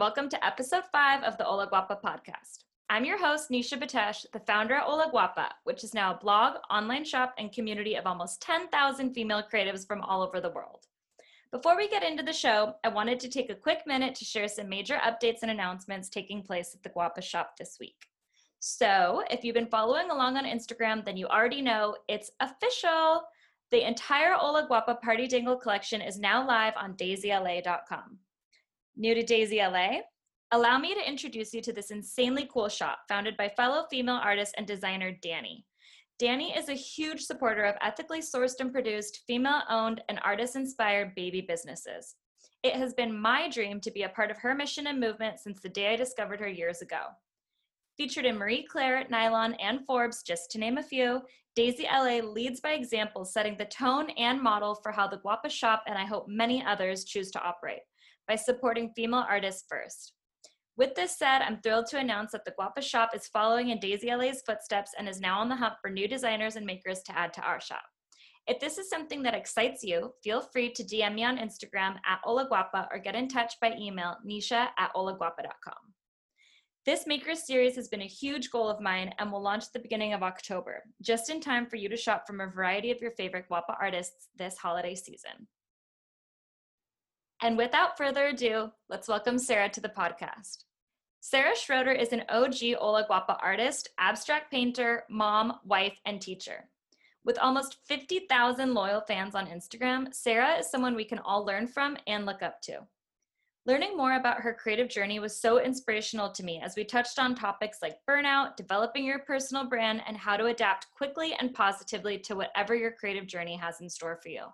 Welcome to episode five of the Hola Guapa podcast. I'm your host, Nisha Batesh, the founder of Hola Guapa, which is now a blog, online shop, and community of almost 10,000 female creatives from all over the world. Before we get into the show, I wanted to take a quick minute to share some major updates and announcements taking place at the Guapa shop this week. So, if you've been following along on Instagram, then you already know it's official. The entire Hola Guapa Party Dangle collection is now live on daisyla.com. New to Daisy LA? Allow me to introduce you to this insanely cool shop founded by fellow female artist and designer Danny. Danny is a huge supporter of ethically sourced and produced, female owned, and artist inspired baby businesses. It has been my dream to be a part of her mission and movement since the day I discovered her years ago. Featured in Marie Claire, Nylon, and Forbes, just to name a few, Daisy LA leads by example, setting the tone and model for how the Guapa shop and I hope many others choose to operate by supporting female artists first. With this said, I'm thrilled to announce that the Guapa shop is following in Daisy LA's footsteps and is now on the hunt for new designers and makers to add to our shop. If this is something that excites you, feel free to DM me on Instagram at holaguapa or get in touch by email nisha at holaguapa.com. This Makers series has been a huge goal of mine and will launch at the beginning of October, just in time for you to shop from a variety of your favorite Guapa artists this holiday season. And without further ado, let's welcome Sara to the podcast. Sara Schroeder is an OG Hola Guapa artist, abstract painter, mom, wife, and teacher. With almost 50,000 loyal fans on Instagram, Sara is someone we can all learn from and look up to. Learning more about her creative journey was so inspirational to me as we touched on topics like burnout, developing your personal brand, and how to adapt quickly and positively to whatever your creative journey has in store for you.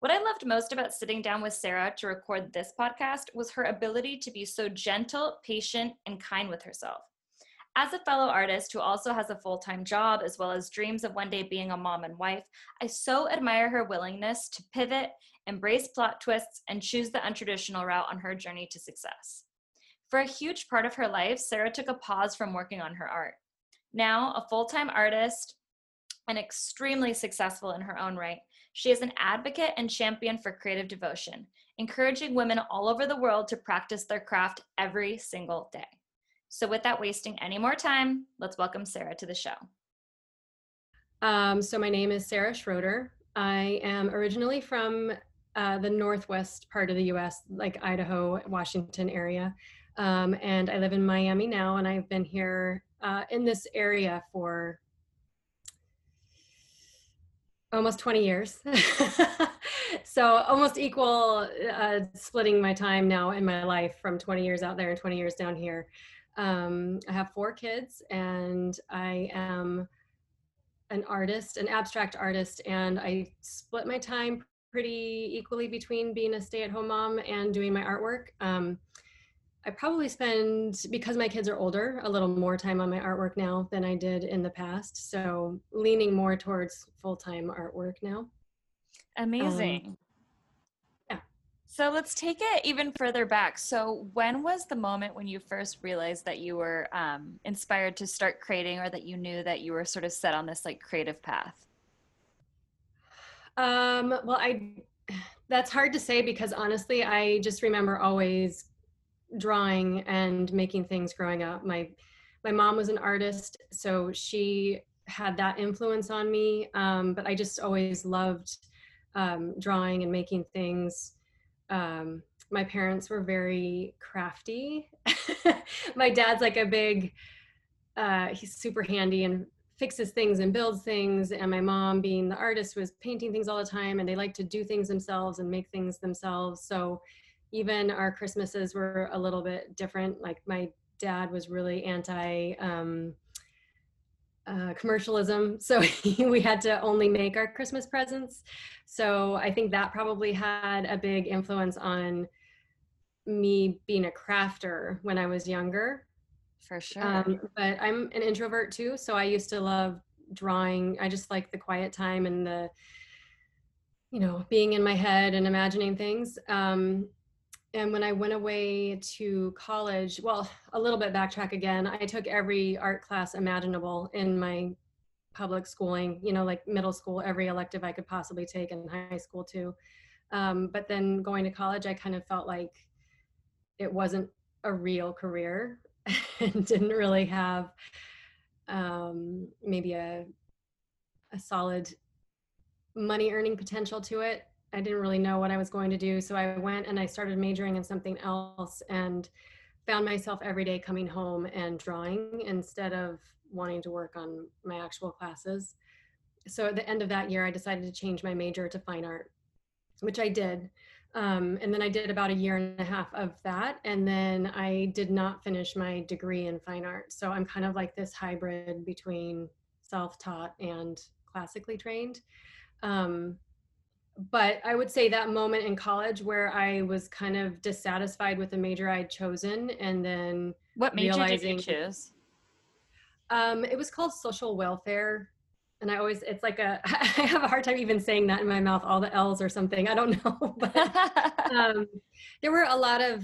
What I loved most about sitting down with Sara to record this podcast was her ability to be so gentle, patient, and kind with herself. As a fellow artist who also has a full time job as well as dreams of one day being a mom and wife, I so admire her willingness to pivot, embrace plot twists, and choose the untraditional route on her journey to success. For a huge part of her life, Sara took a pause from working on her art. Now, a full time artist and extremely successful in her own right, she is an advocate and champion for creative devotion, encouraging women all over the world to practice their craft every single day. So, without wasting any more time, let's welcome Sara to the show. Um, so, my name is Sara Schroeder. I am originally from uh, the northwest part of the US, like Idaho, Washington area. Um, and I live in Miami now, and I've been here uh, in this area for almost 20 years. So almost equal uh, splitting my time now in my life from 20 years out there and 20 years down here. Um, i have four kids and i am an artist an abstract artist and i split my time pretty equally between being a stay-at-home mom and doing my artwork. Um, I probably spend, because my kids are older, a little more time on my artwork now than I did in the past. So leaning more towards full time artwork now. Amazing. Um, yeah. So let's take it even further back. So, when was the moment when you first realized that you were um, inspired to start creating, or that you knew that you were sort of set on this like creative path? Um, well, I that's hard to say because honestly, I just remember always drawing and making things growing up. My my mom was an artist, so she had that influence on me. Um, but I just always loved um, drawing and making things. Um, my parents were very crafty. my dad's like a big, uh, he's super handy and fixes things and builds things. And my mom, being the artist, was painting things all the time and they like to do things themselves and make things themselves. So even our Christmases were a little bit different. Like my dad was really anti um, uh, commercialism, so we had to only make our Christmas presents. So I think that probably had a big influence on me being a crafter when I was younger. For sure. Um, but I'm an introvert too, so I used to love drawing. I just like the quiet time and the you know being in my head and imagining things um, and when I went away to college, well, a little bit backtrack again, I took every art class imaginable in my public schooling, you know, like middle school, every elective I could possibly take in high school too. Um, but then going to college, I kind of felt like it wasn't a real career and didn't really have um, maybe a a solid money earning potential to it. I didn't really know what I was going to do, so I went and I started majoring in something else and found myself every day coming home and drawing instead of wanting to work on my actual classes. So at the end of that year, I decided to change my major to fine art, which I did. Um, and then I did about a year and a half of that. And then I did not finish my degree in fine art. So I'm kind of like this hybrid between self taught and classically trained. Um, but I would say that moment in college where I was kind of dissatisfied with the major I'd chosen and then what major did you choose? Um, it was called social welfare. And I always it's like a I have a hard time even saying that in my mouth all the L's or something I don't know but um, there were a lot of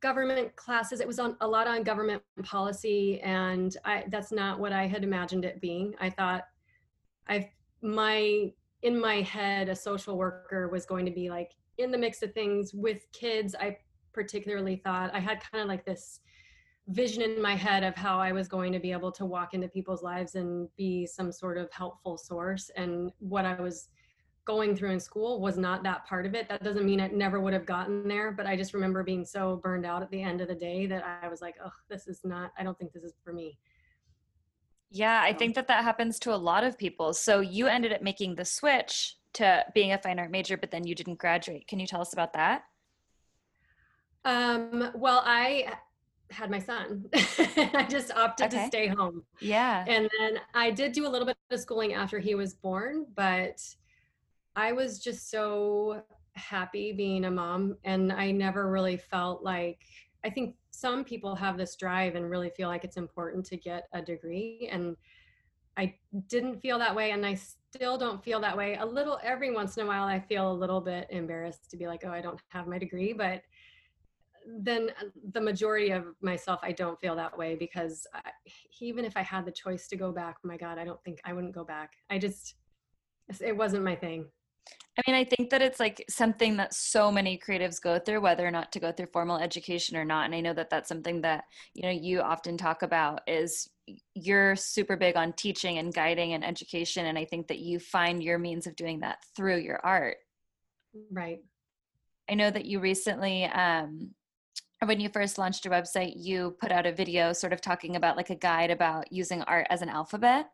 government classes. It was on a lot on government policy and I that's not what I had imagined it being. I thought I my in my head a social worker was going to be like in the mix of things with kids I particularly thought I had kind of like this vision in my head of how I was going to be able to walk into people's lives and be some sort of helpful source. And what I was going through in school was not that part of it. That doesn't mean it never would have gotten there, but I just remember being so burned out at the end of the day that I was like, oh, this is not, I don't think this is for me. Yeah, I think that that happens to a lot of people. So you ended up making the switch to being a fine art major, but then you didn't graduate. Can you tell us about that? Um, well, I had my son. I just opted okay. to stay home. Yeah. And then I did do a little bit of schooling after he was born, but I was just so happy being a mom and I never really felt like I think some people have this drive and really feel like it's important to get a degree and I didn't feel that way and I still don't feel that way. A little every once in a while I feel a little bit embarrassed to be like, "Oh, I don't have my degree," but then uh, the majority of myself i don't feel that way because I, even if i had the choice to go back my god i don't think i wouldn't go back i just it wasn't my thing i mean i think that it's like something that so many creatives go through whether or not to go through formal education or not and i know that that's something that you know you often talk about is you're super big on teaching and guiding and education and i think that you find your means of doing that through your art right I know that you recently um, when you first launched your website, you put out a video sort of talking about like a guide about using art as an alphabet.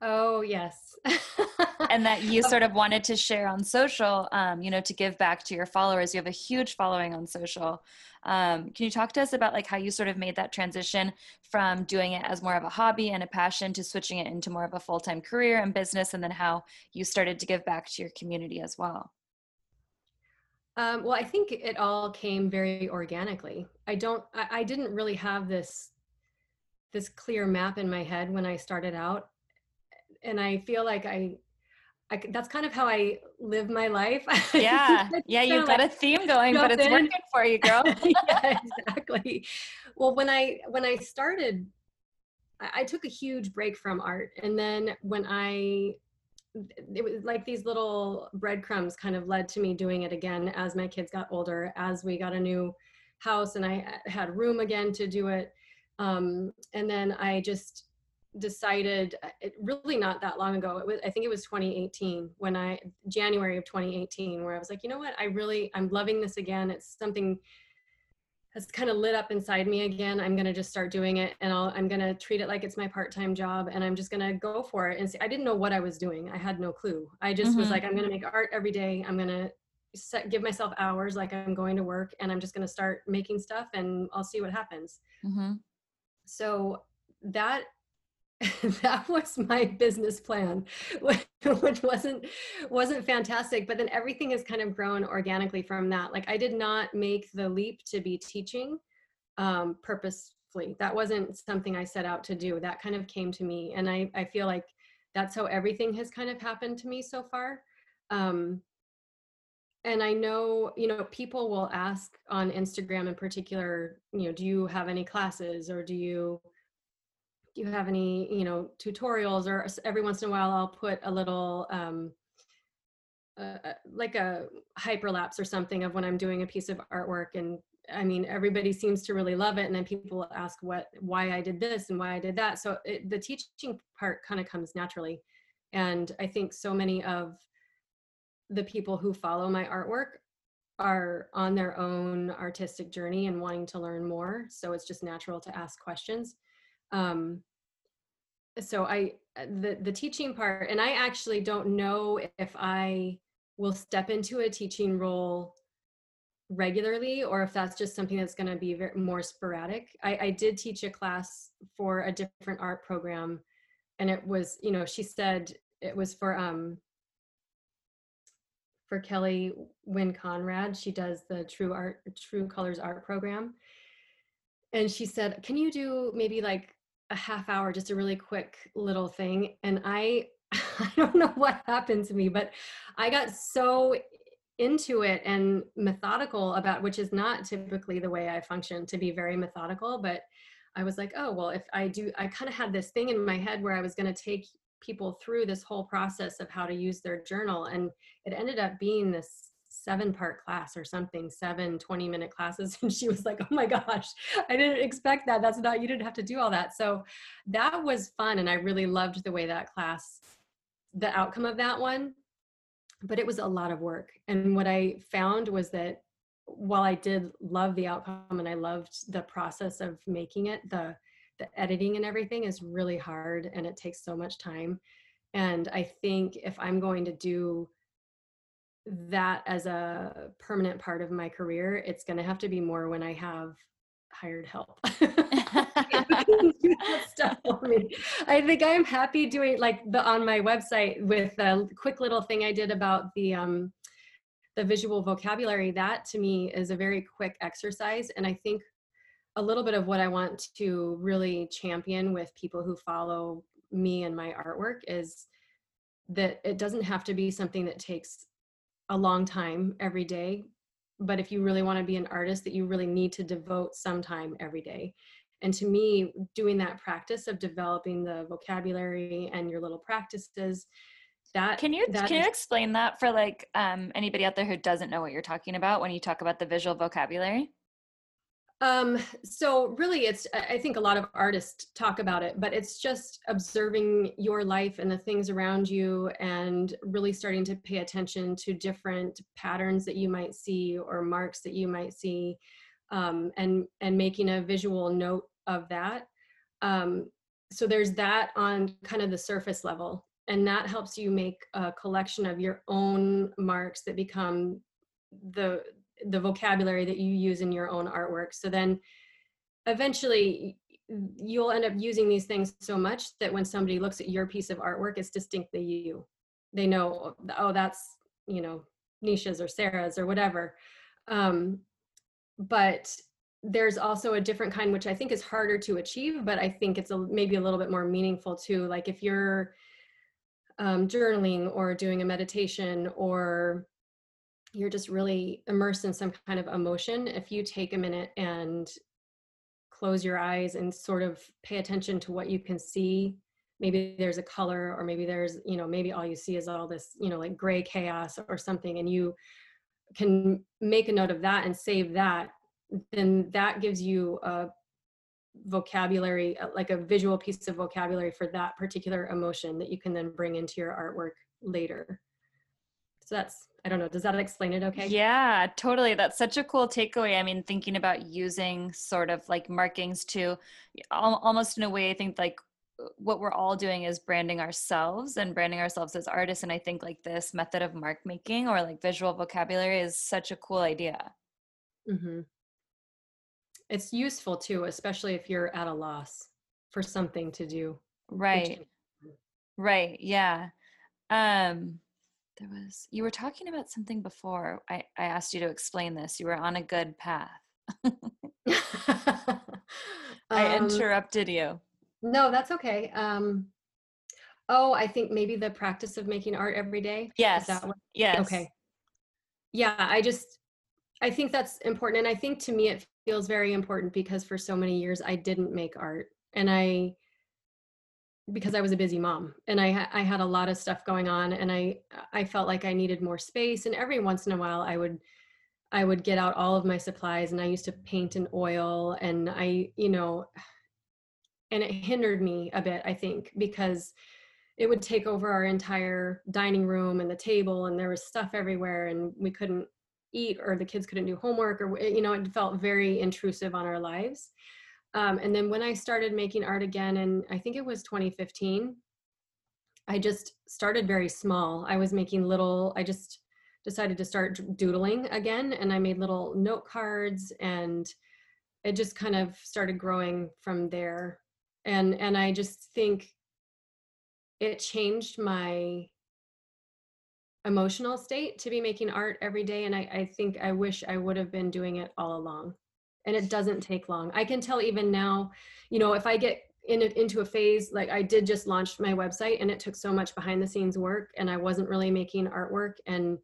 Oh, yes. and that you sort of wanted to share on social, um, you know, to give back to your followers. You have a huge following on social. Um, can you talk to us about like how you sort of made that transition from doing it as more of a hobby and a passion to switching it into more of a full-time career and business, and then how you started to give back to your community as well? Um, well, I think it all came very organically. I don't, I, I didn't really have this, this clear map in my head when I started out. And I feel like I, I, that's kind of how I live my life. Yeah, yeah, you've got like a theme going, but it's in. working for you, girl. yeah, exactly. Well, when I when I started, I, I, took a huge break from art, and then when I it was like these little breadcrumbs kind of led to me doing it again as my kids got older, as we got a new house and I had room again to do it. Um, and then I just decided uh, it really not that long ago it was i think it was 2018 when i january of 2018 where i was like you know what? I really i'm loving this again. It's something has kind of lit up inside me again. I'm going to just start doing it and i am going to treat it like it's my part-time job and i'm just going to go for it. And see, i didn't know what i was doing. I had no clue. I just mm-hmm. was like i'm going to make art every day. I'm going to set, give myself hours like i'm going to work and i'm just going to start making stuff and i'll see what happens. Mm-hmm. so that that was my business plan which wasn't wasn't fantastic but then everything has kind of grown organically from that. Like i did not make the leap to be teaching um, purposefully. That wasn't something i set out to do. That kind of came to me and i i feel like that's how everything has kind of happened to me so far. Um, and i know you know people will ask on instagram in particular you know do you have any classes or do you you have any you know tutorials or every once in a while i'll put a little um, uh, uh, like a hyperlapse or something of when i'm doing a piece of artwork and I mean, everybody seems to really love it. And then people ask what, why I did this and why I did that. So it, the teaching part kind of comes naturally. And I think so many of the people who follow my artwork are on their own artistic journey and wanting to learn more. So it's just natural to ask questions. Um, so I, the, the teaching part, and I actually don't know if I will step into a teaching role regularly or if that's just something that's going to be very, more sporadic. I, I did teach a class for a different art program and it was, you know, she said it was for um for Kellee Wynne Conrad. She does the True Art True Colors art program. And she said, "Can you do maybe like a half hour just a really quick little thing?" And I I don't know what happened to me, but I got so into it and methodical about which is not typically the way I function to be very methodical, but I was like, oh, well, if I do, I kind of had this thing in my head where I was going to take people through this whole process of how to use their journal. And it ended up being this seven part class or something, seven 20 minute classes. And she was like, oh my gosh, I didn't expect that. That's not, you didn't have to do all that. So that was fun. And I really loved the way that class, the outcome of that one but it was a lot of work. And what I found was that while I did love the outcome and I loved the process of making it, the the editing and everything is really hard and it takes so much time. And I think if I'm going to do that as a permanent part of my career, it's going to have to be more when I have hired help. stuff for me. I think I'm happy doing like the on my website with a quick little thing I did about the um the visual vocabulary. That to me is a very quick exercise, and I think a little bit of what I want to really champion with people who follow me and my artwork is that it doesn't have to be something that takes a long time every day but if you really want to be an artist that you really need to devote some time every day. And to me doing that practice of developing the vocabulary and your little practices that can you that can you explain that for like um, anybody out there who doesn't know what you're talking about when you talk about the visual vocabulary um, so really it's i think a lot of artists talk about it but it's just observing your life and the things around you and really starting to pay attention to different patterns that you might see or marks that you might see um, and and making a visual note of that. Um, so there's that on kind of the surface level and that helps you make a collection of your own marks that become the the vocabulary that you use in your own artwork. So then eventually you'll end up using these things so much that when somebody looks at your piece of artwork, it's distinctly you. They know, oh, that's, you know, Nisha's or Sara's or whatever. Um, but there's also a different kind, which I think is harder to achieve, but I think it's a, maybe a little bit more meaningful too. Like if you're um, journaling or doing a meditation or you're just really immersed in some kind of emotion, if you take a minute and close your eyes and sort of pay attention to what you can see, maybe there's a color or maybe there's, you know, maybe all you see is all this, you know, like gray chaos or something, and you can make a note of that and save that, then that gives you a vocabulary, uh, like a visual piece of vocabulary for that particular emotion that you can then bring into your artwork later. So that's I don't know. Does that explain it okay? Yeah, totally. That's such a cool takeaway. I mean, thinking about using sort of like markings to almost in a way, I think like what we're all doing is branding ourselves and branding ourselves as artists. And I think like this method of mark making or like visual vocabulary is such a cool idea. Mm-hmm. It's useful too, especially if you're at a loss for something to do. Right. Right. Yeah. Um, there was you were talking about something before I, I asked you to explain this you were on a good path. I um, interrupted you. no that's okay um oh i think maybe the practice of making art every day yes yes. okay. Yeah i just i think that's important and i think to me it feels very important because for so many years i didn't make art and i because I was a busy mom and I I had a lot of stuff going on and I I felt like I needed more space and every once in a while I would I would get out all of my supplies and I used to paint in oil and I, you know, and it hindered me a bit, I think, because it would take over our entire dining room and the table and there was stuff everywhere and we couldn't eat or the kids couldn't do homework or eh, you know it felt very intrusive on our lives um, and then when i started making art again and i think it was 2015 i just started very small. I was making little i just decided to start doodling again and i made little note cards and it just kind of started growing from there. And and i just think it changed my emotional state to be making art every day and I, I think i wish i would have been doing it all along and it doesn't take long. I can tell even now you know if i get in into a phase like i did just launch my website and it took so much behind the scenes work and i wasn't really making artwork and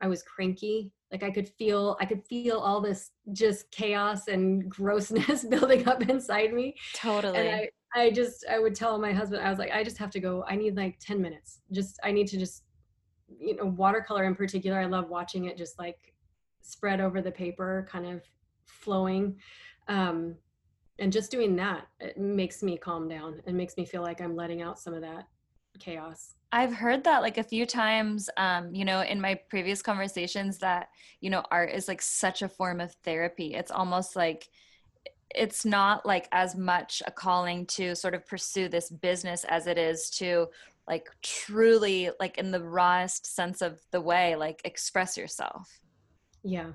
i was cranky. Like i could feel i could feel all this just chaos and grossness building up inside me. Totally. And i I just I would tell my husband I was like I just have to go. I need like 10 minutes. Just I need to just you know watercolor in particular. I love watching it just like spread over the paper kind of flowing um and just doing that it makes me calm down and makes me feel like I'm letting out some of that chaos. I've heard that like a few times, um, you know, in my previous conversations that, you know, art is like such a form of therapy. It's almost like it's not like as much a calling to sort of pursue this business as it is to like truly like in the rawest sense of the way like express yourself. Yeah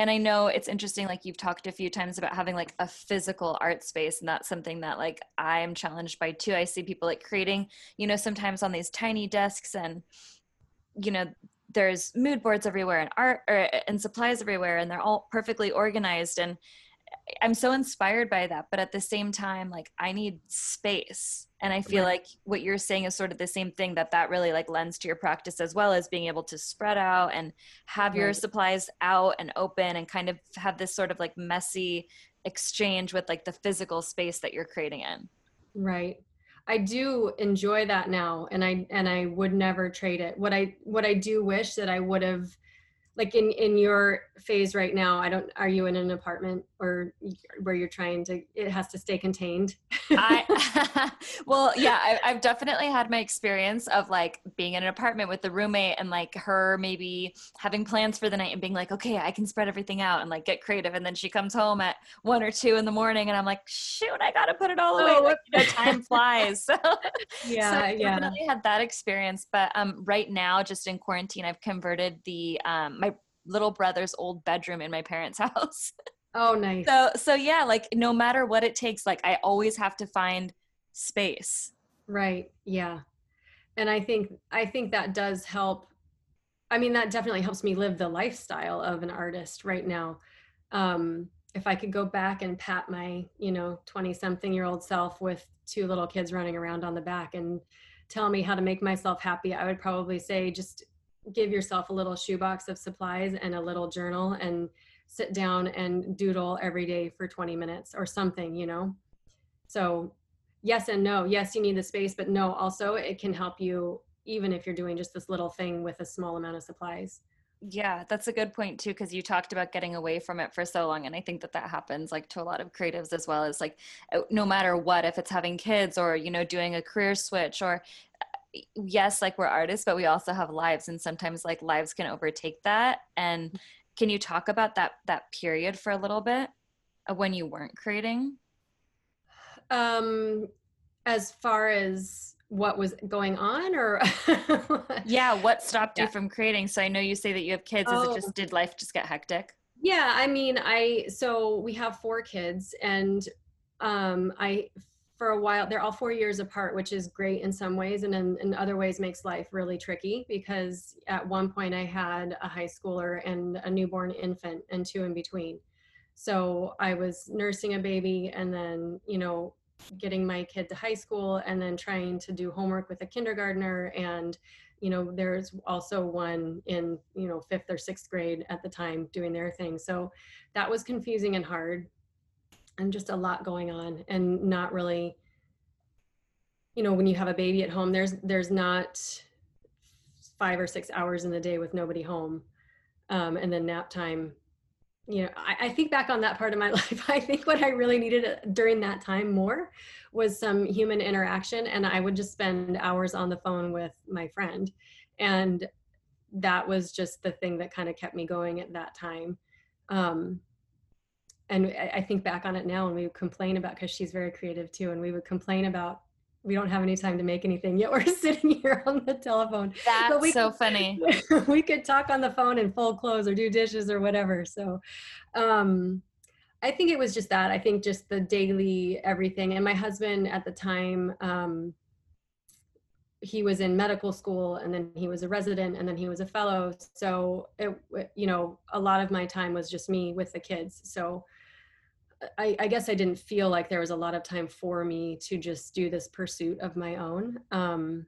and i know it's interesting like you've talked a few times about having like a physical art space and that's something that like i am challenged by too. I see people like creating you know sometimes on these tiny desks and you know there's mood boards everywhere and art or, and supplies everywhere and they're all perfectly organized. And I'm so inspired by that, but at the same time, like I need space. And I feel right. like what you're saying is sort of the same thing that that really like lends to your practice as well as being able to spread out and have right. your supplies out and open and kind of have this sort of like messy exchange with like the physical space that you're creating in. Right. I do enjoy that now and I and I would never trade it. What I what I do wish that I would have like in in your phase right now i don't are you in an apartment or where you're trying to it has to stay contained? I, well yeah I, have definitely had my experience of like being in an apartment with the roommate and like her maybe having plans for the night and being like okay i can spread everything out and like get creative. And then she comes home at one or two in the morning and i'm like shoot i gotta put it all away. Oh, like, you know, time flies. So yeah so I yeah. definitely had that experience. But um right now just in quarantine i've converted the um my little brother's old bedroom in my parents' house. Oh, nice. So, so yeah, like no matter what it takes, like I always have to find space. Right. Yeah. And I think, I think that does help. I mean, that definitely helps me live the lifestyle of an artist right now. Um, if I could go back and pat my, you know, 20 something year old self with two little kids running around on the back and tell me how to make myself happy, I would probably say just give yourself a little shoebox of supplies and a little journal and sit down and doodle every day for 20 minutes or something, you know? So, yes and no. Yes, you need the space, but no, also it can help you even if you're doing just this little thing with a small amount of supplies. Yeah, that's a good point too because you talked about getting away from it for so long and I think that that happens like to a lot of creatives as well as like uh, no matter what if it's having kids or you know doing a career switch or yes like we're artists but we also have lives and sometimes like lives can overtake that and can you talk about that that period for a little bit when you weren't creating? Um as far as what was going on or yeah what stopped yeah. you from creating? So i know you say that you have kids. Oh. is it just did life just get hectic? Yeah i mean i so we have four kids and um i for a while they're all four years apart which is great in some ways and in, in other ways makes life really tricky because at one point i had a high schooler and a newborn infant and two in between. So i was nursing a baby and then you know getting my kid to high school and then trying to do homework with a kindergartner. And you know there's also one in you know fifth or sixth grade at the time doing their thing. So that was confusing and hard and just a lot going on and not really you know when you have a baby at home there's there's not five or six hours in the day with nobody home um, and then nap time you know, I, I, think back on that part of my life. I think what I really needed uh, during that time more was some human interaction. And I would just spend hours on the phone with my friend. And that was just the thing that kind of kept me going at that time. Um, and I, think back on it now and we would complain about, because she's very creative too, and we would complain about we don't have any time to make anything yet. We're sitting here on the telephone. That's we so funny. we could talk on the phone and fold clothes or do dishes or whatever. So um i think it was just that. I think just the daily everything. And my husband at the time um he was in medical school and then he was a resident and then he was a fellow. So it you know a lot of my time was just me with the kids. So I, I, guess I didn't feel like there was a lot of time for me to just do this pursuit of my own. Um,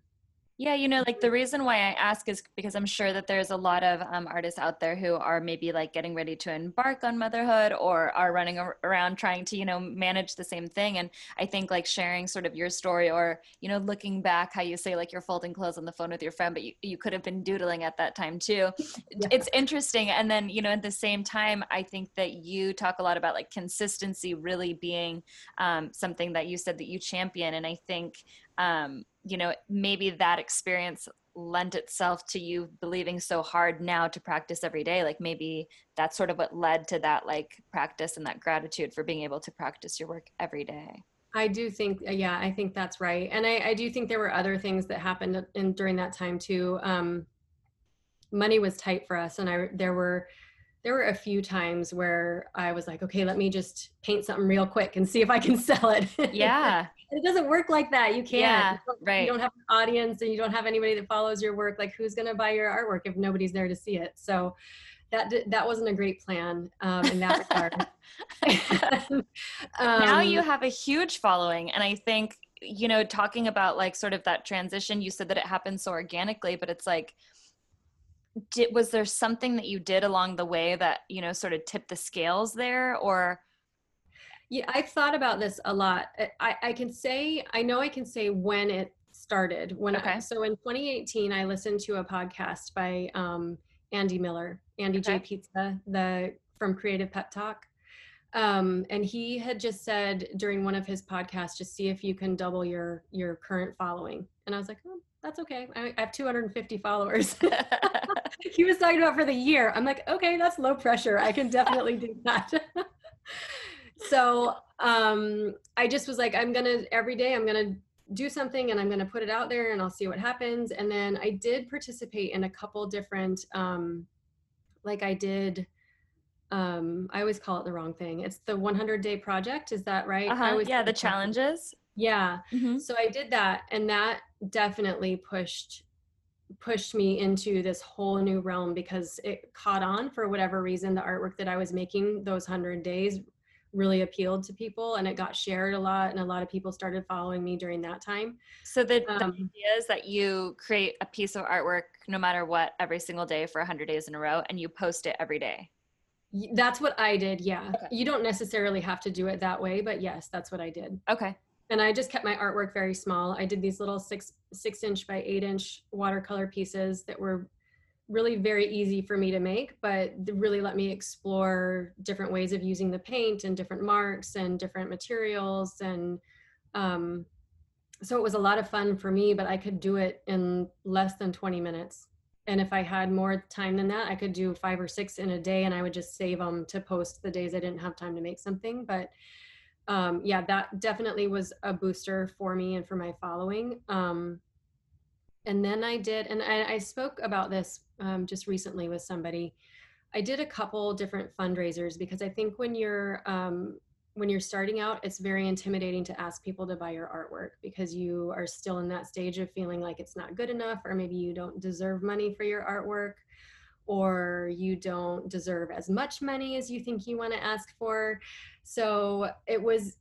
yeah, you know, like the reason why I ask is because I'm sure that there's a lot of um, artists out there who are maybe like getting ready to embark on motherhood or are running around trying to, you know, manage the same thing. And I think like sharing sort of your story or, you know, looking back how you say like you're folding clothes on the phone with your friend, but you, you could have been doodling at that time too. Yeah. It's interesting. And then, you know, at the same time, I think that you talk a lot about like consistency really being um, something that you said that you champion. And I think, um, you know maybe that experience lent itself to you believing so hard now to practice every day like maybe that's sort of what led to that like practice and that gratitude for being able to practice your work every day. I do think uh, yeah i think that's right. And i, I do think there were other things that happened in during that time too. Um, money was tight for us and i there were there were a few times where I was like, okay, let me just paint something real quick and see if I can sell it. Yeah. it doesn't work like that. You can't. Yeah, you right. You don't have an audience and you don't have anybody that follows your work. Like who's going to buy your artwork if nobody's there to see it? So that that wasn't a great plan um, in that regard. um, now you have a huge following. And I think, you know, talking about like sort of that transition, you said that it happened so organically, but it's like, did was there something that you did along the way that you know sort of tipped the scales there or? Yeah i've thought about this a lot. I i can say i know i can say when it started. When okay. I, so in 2018 i listened to a podcast by um, andy miller andy okay. j pizza the from creative pep talk. Um, and he had just said during one of his podcasts just see if you can double your your current following. And i was like oh, that's okay i, I have 250 followers he was talking about for the year. I'm like, okay, that's low pressure. I can definitely do that. so um, I just was like, I'm gonna every day I'm gonna do something and I'm gonna put it out there and I'll see what happens. And then I did participate in a couple different, um, like I did. Um, I always call it the wrong thing. It's the 100 day project. Is that right? Uh-huh. Yeah, the challenges. Yeah. Mm-hmm. So I did that, and that definitely pushed pushed me into this whole new realm because it caught on for whatever reason the artwork that i was making those 100 days really appealed to people and it got shared a lot and a lot of people started following me during that time so the, um, the idea is that you create a piece of artwork no matter what every single day for 100 days in a row and you post it every day that's what i did yeah okay. you don't necessarily have to do it that way but yes that's what i did okay and I just kept my artwork very small. I did these little six six inch by eight inch watercolor pieces that were really very easy for me to make, but really let me explore different ways of using the paint and different marks and different materials. And um, so it was a lot of fun for me, but I could do it in less than 20 minutes. And if I had more time than that, I could do five or six in a day and I would just save them to post the days I didn't have time to make something. But um, yeah, that definitely was a booster for me and for my following. Um, and then I did, and I, I spoke about this um, just recently with somebody. I did a couple different fundraisers because I think when you're um, when you're starting out, it's very intimidating to ask people to buy your artwork because you are still in that stage of feeling like it's not good enough, or maybe you don't deserve money for your artwork or you don't deserve as much money as you think you want to ask for. So it was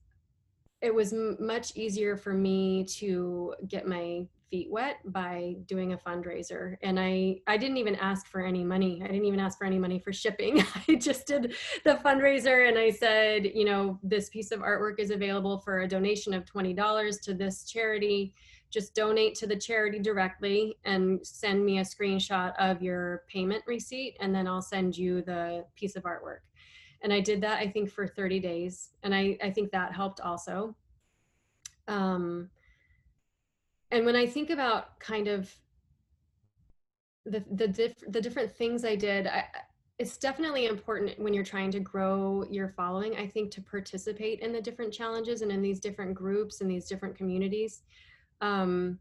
it was much easier for me to get my feet wet by doing a fundraiser. And i i didn't even ask for any money. I didn't even ask for any money for shipping. I just did the fundraiser and i said you know this piece of artwork is available for a donation of $20 to this charity just donate to the charity directly and send me a screenshot of your payment receipt and then I'll send you the piece of artwork. and i did that i think for 30 days and i i think that helped also um and when i think about kind of the the diff- the different things i did I, it's definitely important when you're trying to grow your following i think to participate in the different challenges and in these different groups and these different communities um,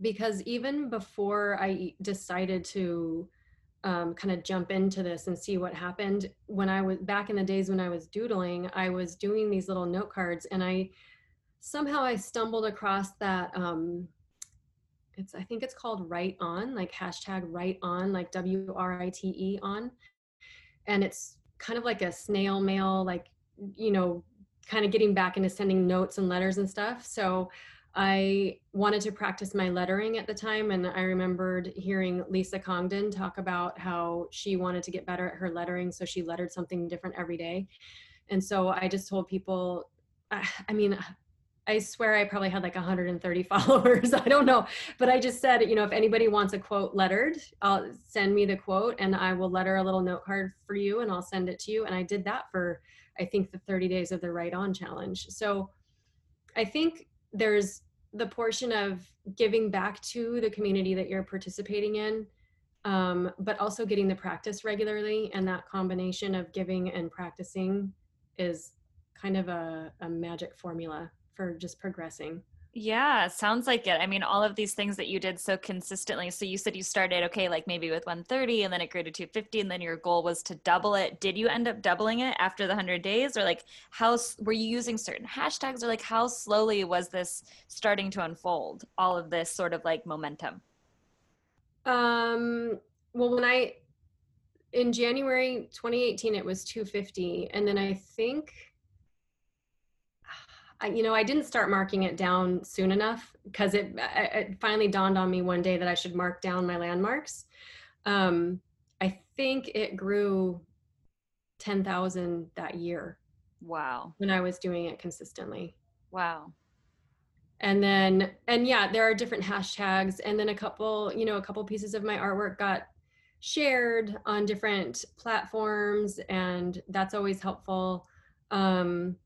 because even before i decided to um, kind of jump into this and see what happened when i was back in the days when i was doodling i was doing these little note cards and i somehow i stumbled across that um, it's i think it's called write on like hashtag write on like w-r-i-t-e on. And it's kind of like a snail mail like you know kind of getting back into sending notes and letters and stuff. So I wanted to practice my lettering at the time, and I remembered hearing Lisa Congdon talk about how she wanted to get better at her lettering, so she lettered something different every day. And so I just told people, I mean, I swear I probably had like 130 followers. I don't know. But I just said, you know, if anybody wants a quote lettered, I'll send me the quote and I will letter a little note card for you and I'll send it to you. And I did that for, I think, the 30 days of the Write On challenge. So I think there's the portion of giving back to the community that you're participating in um, but also getting the practice regularly and that combination of giving and practicing is kind of a, a magic formula for just progressing yeah, sounds like it. I mean, all of these things that you did so consistently. So you said you started okay, like maybe with 130 and then it grew to 250 and then your goal was to double it. Did you end up doubling it after the 100 days or like how were you using certain hashtags or like how slowly was this starting to unfold? All of this sort of like momentum. Um well when I in January 2018 it was 250 and then I think I, you know, I didn't start marking it down soon enough because it, it finally dawned on me one day that I should mark down my landmarks. Um, I think it grew 10,000 that year. Wow. When I was doing it consistently. Wow. And then, and yeah, there are different hashtags. And then a couple, you know, a couple pieces of my artwork got shared on different platforms, and that's always helpful. Um,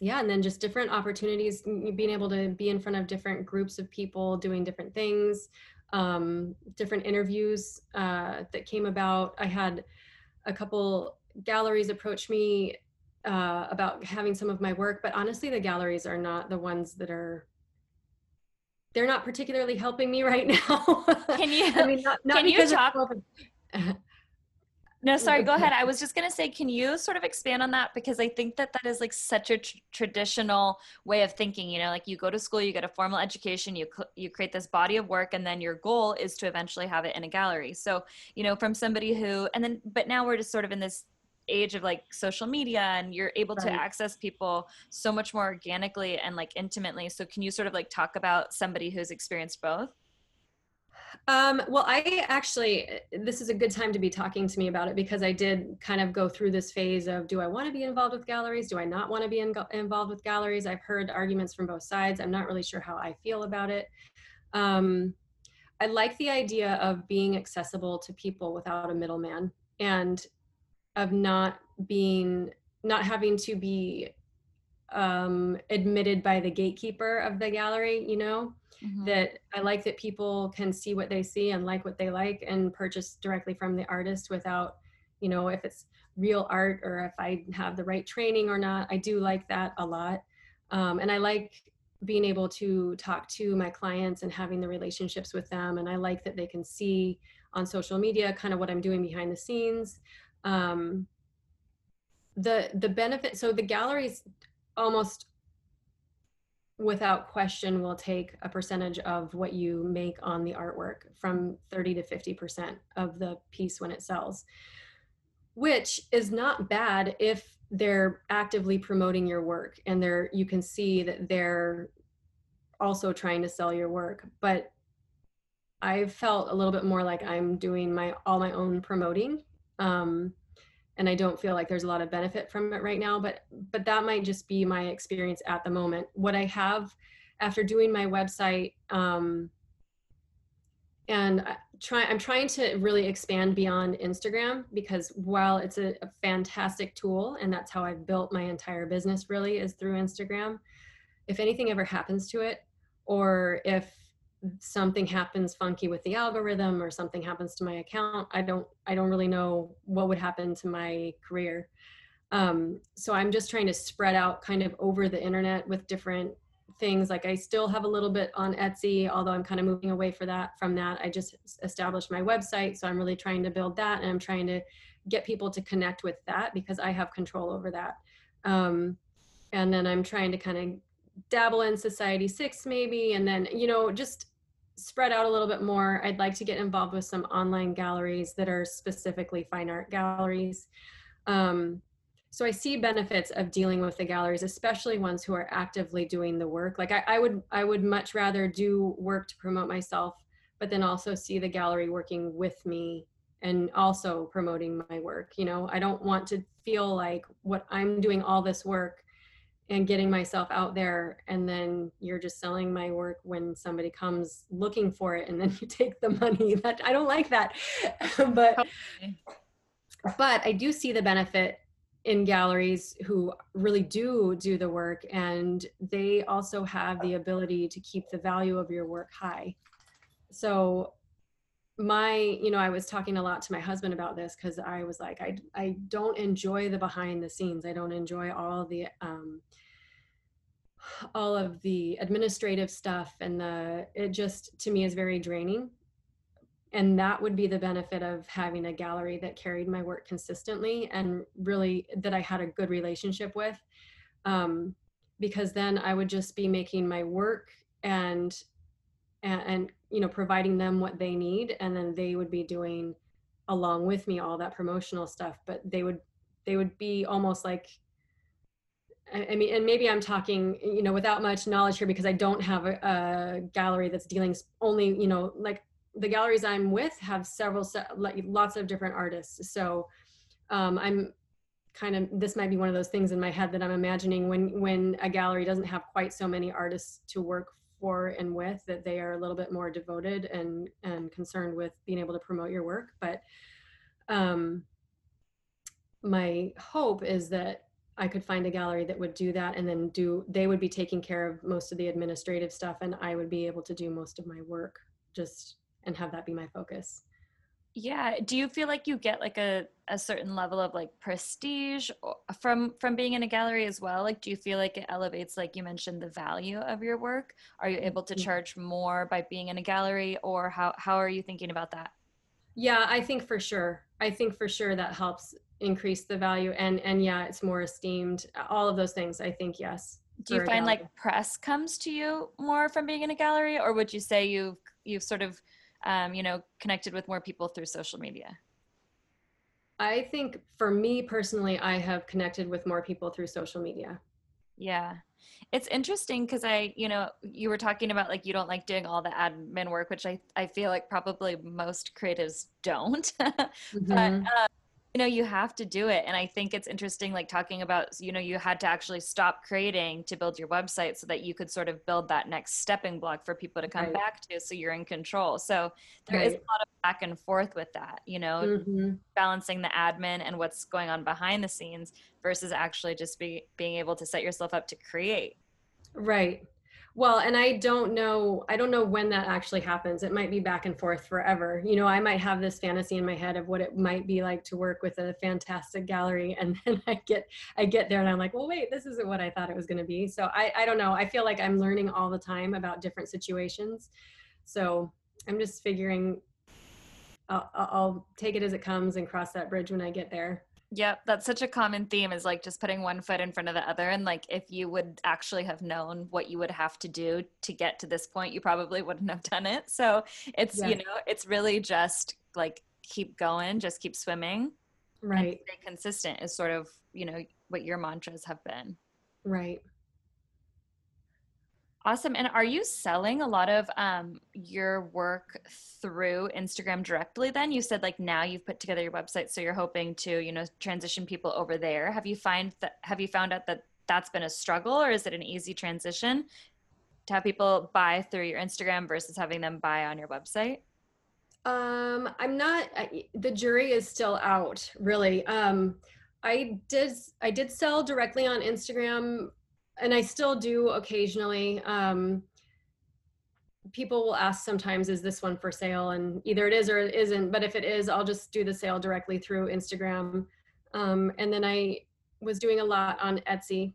yeah and then just different opportunities being able to be in front of different groups of people doing different things um, different interviews uh, that came about. I had a couple galleries approach me uh, about having some of my work but honestly the galleries are not the ones that are they're not particularly helping me right now. Can you i mean not, not can you talk no, sorry, go ahead. I was just going to say, can you sort of expand on that? Because I think that that is like such a tr- traditional way of thinking, you know, like you go to school, you get a formal education, you, cl- you create this body of work, and then your goal is to eventually have it in a gallery. So, you know, from somebody who, and then, but now we're just sort of in this age of like social media and you're able right. to access people so much more organically and like intimately. So can you sort of like talk about somebody who's experienced both? Um, well, I actually, this is a good time to be talking to me about it because I did kind of go through this phase of do I want to be involved with galleries? Do I not want to be in, involved with galleries? I've heard arguments from both sides. I'm not really sure how I feel about it. Um, I like the idea of being accessible to people without a middleman and of not being, not having to be um, admitted by the gatekeeper of the gallery, you know? Mm-hmm. that I like that people can see what they see and like what they like and purchase directly from the artist without, you know, if it's real art or if I have the right training or not. I do like that a lot. Um, and I like being able to talk to my clients and having the relationships with them. And I like that they can see on social media kind of what I'm doing behind the scenes. Um, the the benefit so the galleries almost without question will take a percentage of what you make on the artwork from 30 to 50% of the piece when it sells. Which is not bad if they're actively promoting your work and they're you can see that they're also trying to sell your work. But i've felt a little bit more like i'm doing my all my own promoting um, and I don't feel like there's a lot of benefit from it right now but but that might just be my experience at the moment. What I have after doing my website um, and trying i'm trying to really expand beyond instagram because while it's a, a, fantastic tool and that's how i've built my entire business really is through instagram if anything ever happens to it or if something happens funky with the algorithm or something happens to my account i don't i don't really know what would happen to my career. Um, so i'm just trying to spread out kind of over the internet with different things. Like i still have a little bit on etsy although i'm kind of moving away for that from that. I just established my website so i'm really trying to build that and i'm trying to get people to connect with that because i have control over that. Um, and then i'm trying to kind of dabble in Society6 maybe and then you know just spread out a little bit more i'd like to get involved with some online galleries that are specifically fine art galleries. Um, so i see benefits of dealing with the galleries especially ones who are actively doing the work. Like I, I, would i would much rather do work to promote myself but then also see the gallery working with me and also promoting my work you know? I don't want to feel like what i'm doing all this work and getting myself out there and then you're just selling my work when somebody comes looking for it and then you take the money that i don't like that. But but i do see the benefit in galleries who really do do the work and they also have the ability to keep the value of your work high. So my you know i was talking a lot to my husband about this because i was like i i don't enjoy the behind the scenes. I don't enjoy all the um all of the administrative stuff and the it just to me is very draining. And that would be the benefit of having a gallery that carried my work consistently and really that i had a good relationship with um, because then i would just be making my work and, and and you know providing them what they need and then they would be doing along with me all that promotional stuff but they would they would be almost like I mean, and maybe I'm talking, you know, without much knowledge here because I don't have a, a, gallery that's dealing only, you know, like the galleries I'm with have several, lots of different artists. So um, I'm kind of, this might be one of those things in my head that I'm imagining when, when a gallery doesn't have quite so many artists to work for and with that they are a little bit more devoted and, and concerned with being able to promote your work. But um, my hope is that I could find a gallery that would do that and then do they would be taking care of most of the administrative stuff and I would be able to do most of my work just and have that be my focus. Yeah, do you feel like you get like a a certain level of like prestige from from being in a gallery as well? Like do you feel like it elevates like you mentioned the value of your work? Are you mm, able to charge more by being in a gallery or how how are you thinking about that? Yeah, I think for sure. I think for sure that helps increase the value and and yeah it's more esteemed all of those things i think yes do you find like press comes to you more from being in a gallery or would you say you've you've sort of um, you know connected with more people through social media? I think for me personally i have connected with more people through social media. Yeah. It's interesting because i you know you were talking about like you don't like doing all the admin work which i i feel like probably most creatives don't. Mm-hmm. but uh, you know you have to do it and i think it's interesting like talking about you know you had to actually stop creating to build your website so that you could sort of build that next stepping block for people to come right. back to so you're in control so there right. is a lot of back and forth with that you know mm-hmm. balancing the admin and what's going on behind the scenes versus actually just be, being able to set yourself up to create right well, and I don't know, I don't know when that actually happens. It might be back and forth forever. You know, I might have this fantasy in my head of what it might be like to work with a fantastic gallery. And then I get, I get there and I'm like, well, wait, this isn't what I thought it was going to be. So I, I don't know. I feel like I'm learning all the time about different situations. So I'm just figuring I'll, I'll take it as it comes and cross that bridge when I get there. Yep, that's such a common theme is like just putting one foot in front of the other. And like if you would actually have known what you would have to do to get to this point, you probably wouldn't have done it. So it's, yeah. you know, it's really just like keep going, just keep swimming. Right. stay consistent is sort of, you know, what your mantras have been. Right. Awesome. And are you selling a lot of um, your work through Instagram directly then? You said like now you've put together your website, so you're hoping to, you know, transition people over there. Have you find that have you found out that that's been a struggle or is it an easy transition to have people buy through your Instagram versus having them buy on your website? Um, I'm not. I, the jury is still out, really. Um, I did. I did sell directly on Instagram, and I still do occasionally. Um, people will ask sometimes, "Is this one for sale?" And either it is or it isn't. But if it is, I'll just do the sale directly through Instagram. Um, and then I was doing a lot on Etsy,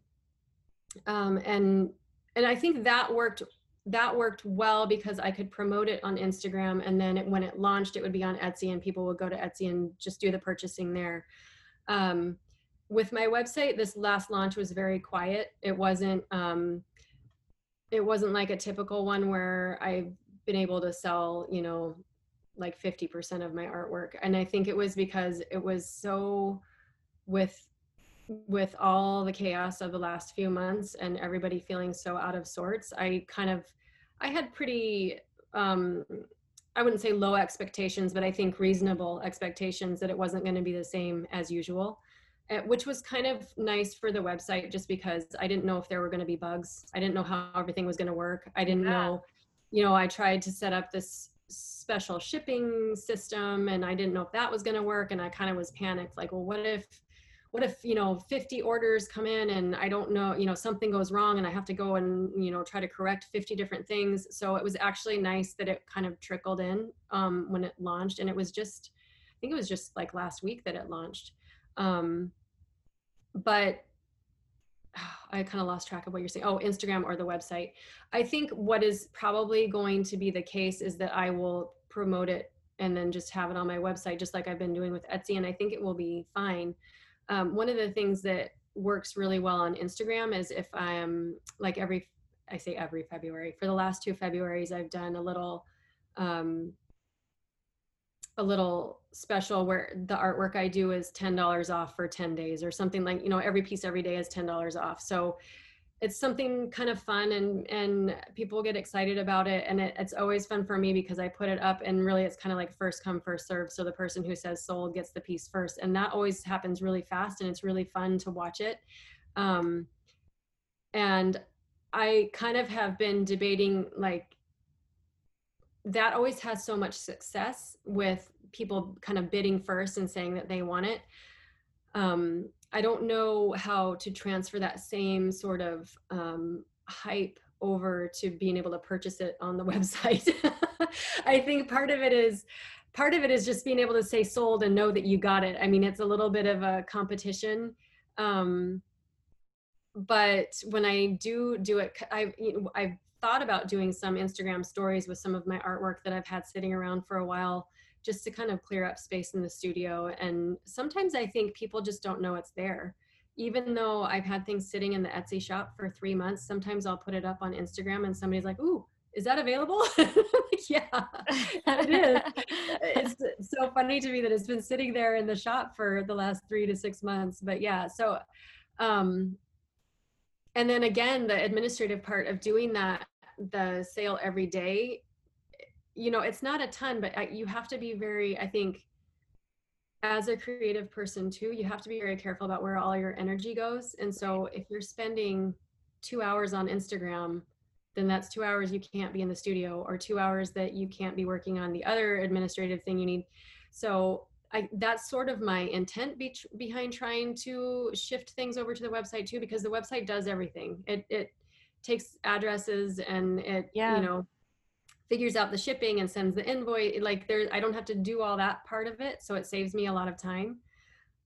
um, and and I think that worked that worked well because I could promote it on Instagram and then it, when it launched, it would be on Etsy and people would go to Etsy and just do the purchasing there. Um, with my website, this last launch was very quiet. It wasn't, um, it wasn't like a typical one where I've been able to sell, you know, like 50% of my artwork. And I think it was because it was so with with all the chaos of the last few months and everybody feeling so out of sorts, I kind of I had pretty um, I wouldn't say low expectations, but I think reasonable expectations that it wasn't going to be the same as usual, which was kind of nice for the website just because I didn't know if there were going to be bugs. I didn't know how everything was going to work. I didn't yeah. know, you know, I tried to set up this special shipping system and I didn't know if that was going to work. And I kind of was panicked like, well, what if what if you know 50 orders come in and i don't know you know something goes wrong and i have to go and you know try to correct 50 different things so it was actually nice that it kind of trickled in um, when it launched and it was just i think it was just like last week that it launched um, but I kind of lost track of what you're saying. Oh, Instagram or the website. I think what is probably going to be the case is that I will promote it and then just have it on my website, just like I've been doing with Etsy. And I think it will be fine um, one of the things that works really well on Instagram is if I'm like every, I say every February, for the last two Februarys, I've done a little, um, a little special where the artwork I do is $10 off for 10 days or something like, you know, every piece every day is $10 off. So it's something kind of fun and and people get excited about it. And it, it's always fun for me because i put it up and really it's kind of like first come first serve. So the person who says sold gets the piece first. And that always happens really fast and it's really fun to watch it. Um, and i kind of have been debating like that always has so much success with people kind of bidding first and saying that they want it um, I don't know how to transfer that same sort of um, hype over to being able to purchase it on the website. I think part of it is part of it is just being able to say sold and know that you got it. I mean, it's a little bit of a competition. Um, but when I do do it, I you know, I've thought about doing some Instagram stories with some of my artwork that I've had sitting around for a while just to kind of clear up space in the studio. And sometimes I think people just don't know it's there. Even though I've had things sitting in the Etsy shop for three months, sometimes I'll put it up on Instagram and somebody's like, ooh, is that available? yeah, it is. It's so funny to me that it's been sitting there in the shop for the last three to six months. But yeah, so, um, and then again, the administrative part of doing that, the sale every day you know it's not a ton but uh, you have to be very i think as a creative person too you have to be very careful about where all your energy goes. And so if you're spending two hours on instagram then that's two hours you can't be in the studio or two hours that you can't be working on the other administrative thing you need. So I, that's sort of my intent be, behind trying to shift things over to the website too because the website does everything. It, it takes addresses and it yeah. you know figures out the shipping and sends the invoice like there i don't have to do all that part of it so it saves me a lot of time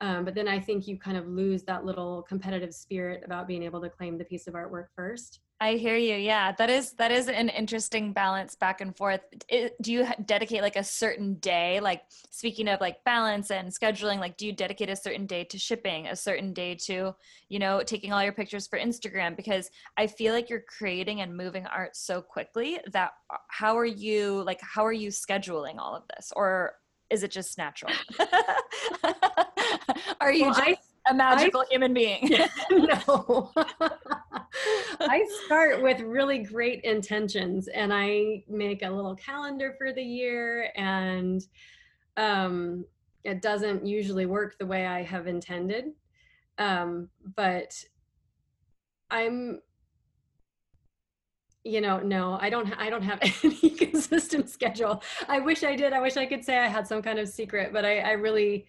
um, but then i think you kind of lose that little competitive spirit about being able to claim the piece of artwork first I hear you. Yeah, that is that is an interesting balance back and forth. It, do you dedicate like a certain day? Like speaking of like balance and scheduling, like do you dedicate a certain day to shipping, a certain day to, you know, taking all your pictures for Instagram because I feel like you're creating and moving art so quickly that uh, how are you like how are you scheduling all of this or is it just natural? are you well, just I, a magical I, human being? no. I start with really great intentions and I make a little calendar for the year and um, it doesn't usually work the way I have intended. Um, but I'm you know no i don't i don't have any consistent schedule i wish i did i wish i could say i had some kind of secret but i i really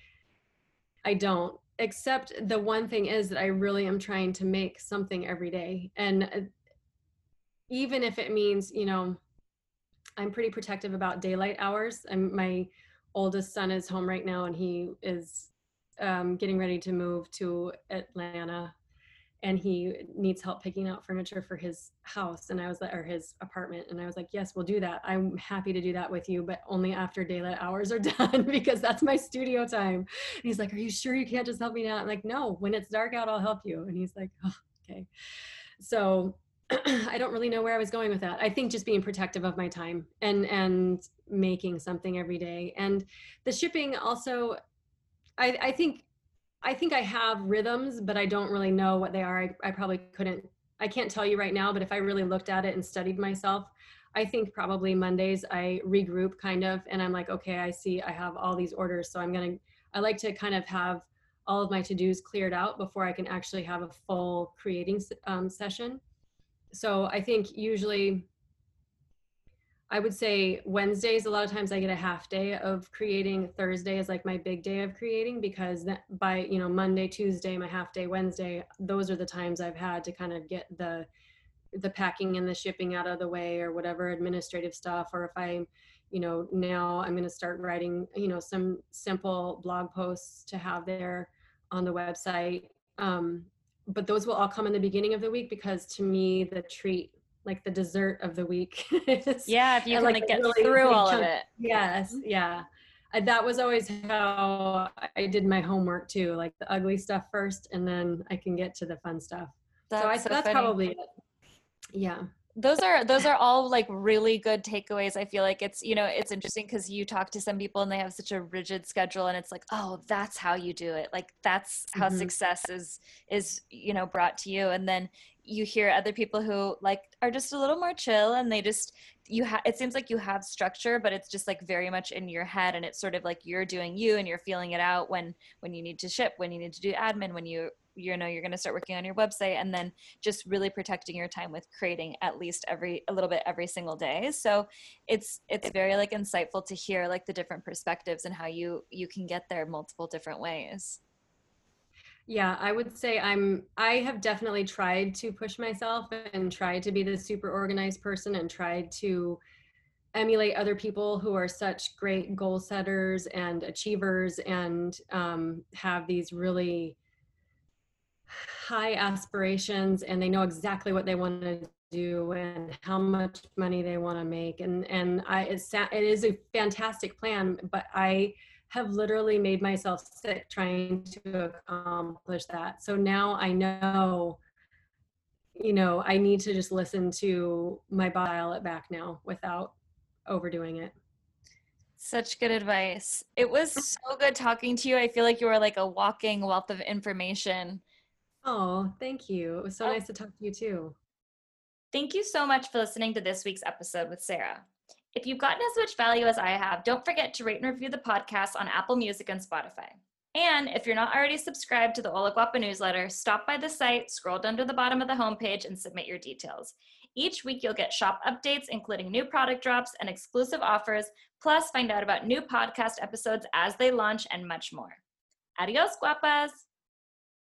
i don't except the one thing is that i really am trying to make something every day. And uh, even if it means you know i'm pretty protective about daylight hours i'm my oldest son is home right now and he is um, getting ready to move to atlanta and he needs help picking out furniture for his house and i was or his apartment and i was like yes we'll do that. I'm happy to do that with you but only after daylight hours are done because that's my studio time. And he's like are you sure you can't just help me now? I'm like no when it's dark out i'll help you. And he's like oh, okay. So i don't really know where i was going with that. I think just being protective of my time and and making something every day. And the shipping also i i think I think I have rhythms, but I don't really know what they are. I, I probably couldn't, I can't tell you right now, but if I really looked at it and studied myself, I think probably Mondays I regroup kind of, and I'm like, okay, I see I have all these orders. So I'm going to, I like to kind of have all of my to dos cleared out before I can actually have a full creating um, session. So I think usually I would say Wednesdays, a lot of times I get a half day of creating. Thursday is like my big day of creating because by, you know, Monday, Tuesday, my half day, Wednesday, those are the times I've had to kind of get the the packing and the shipping out of the way or whatever administrative stuff or if I you know now I'm going to start writing you know some simple blog posts to have there on the website um, but those will all come in the beginning of the week because to me the treat like the dessert of the week. yeah, if you can like, like get really through all chunk. of it. Yes, mm-hmm. yeah. I, that was always how I did my homework too, like the ugly stuff first, and then I can get to the fun stuff. That's so I, so that's funny. probably it. Yeah those are those are all like really good takeaways i feel like it's you know it's interesting because you talk to some people and they have such a rigid schedule and it's like oh that's how you do it like that's how mm-hmm. success is is you know brought to you and then you hear other people who like are just a little more chill and they just you have it seems like you have structure but it's just like very much in your head and it's sort of like you're doing you and you're feeling it out when when you need to ship when you need to do admin when you you know you're going to start working on your website and then just really protecting your time with creating at least every a little bit every single day. So it's it's very like insightful to hear like the different perspectives and how you you can get there multiple different ways yeah, I would say I'm I have definitely tried to push myself and tried to be the super organized person and tried to emulate other people who are such great goal setters and achievers and um, have these really high aspirations and they know exactly what they want to do and how much money they want to make. And and I it's it is a fantastic plan but I have literally made myself sick trying to accomplish that. So now I know, you know, I need to just listen to my body dial it back now without overdoing it. Such good advice. It was so good talking to you. I feel like you were like a walking wealth of information. Oh, thank you. It was so oh. nice to talk to you too. Thank you so much for listening to this week's episode with Sara. If you've gotten as much value as I have, don't forget to rate and review the podcast on Apple Music and Spotify. And if you're not already subscribed to the Hola Guapa newsletter, stop by the site, scroll down to the bottom of the homepage, and submit your details. Each week, you'll get shop updates, including new product drops and exclusive offers, plus find out about new podcast episodes as they launch and much more. Adios, guapas!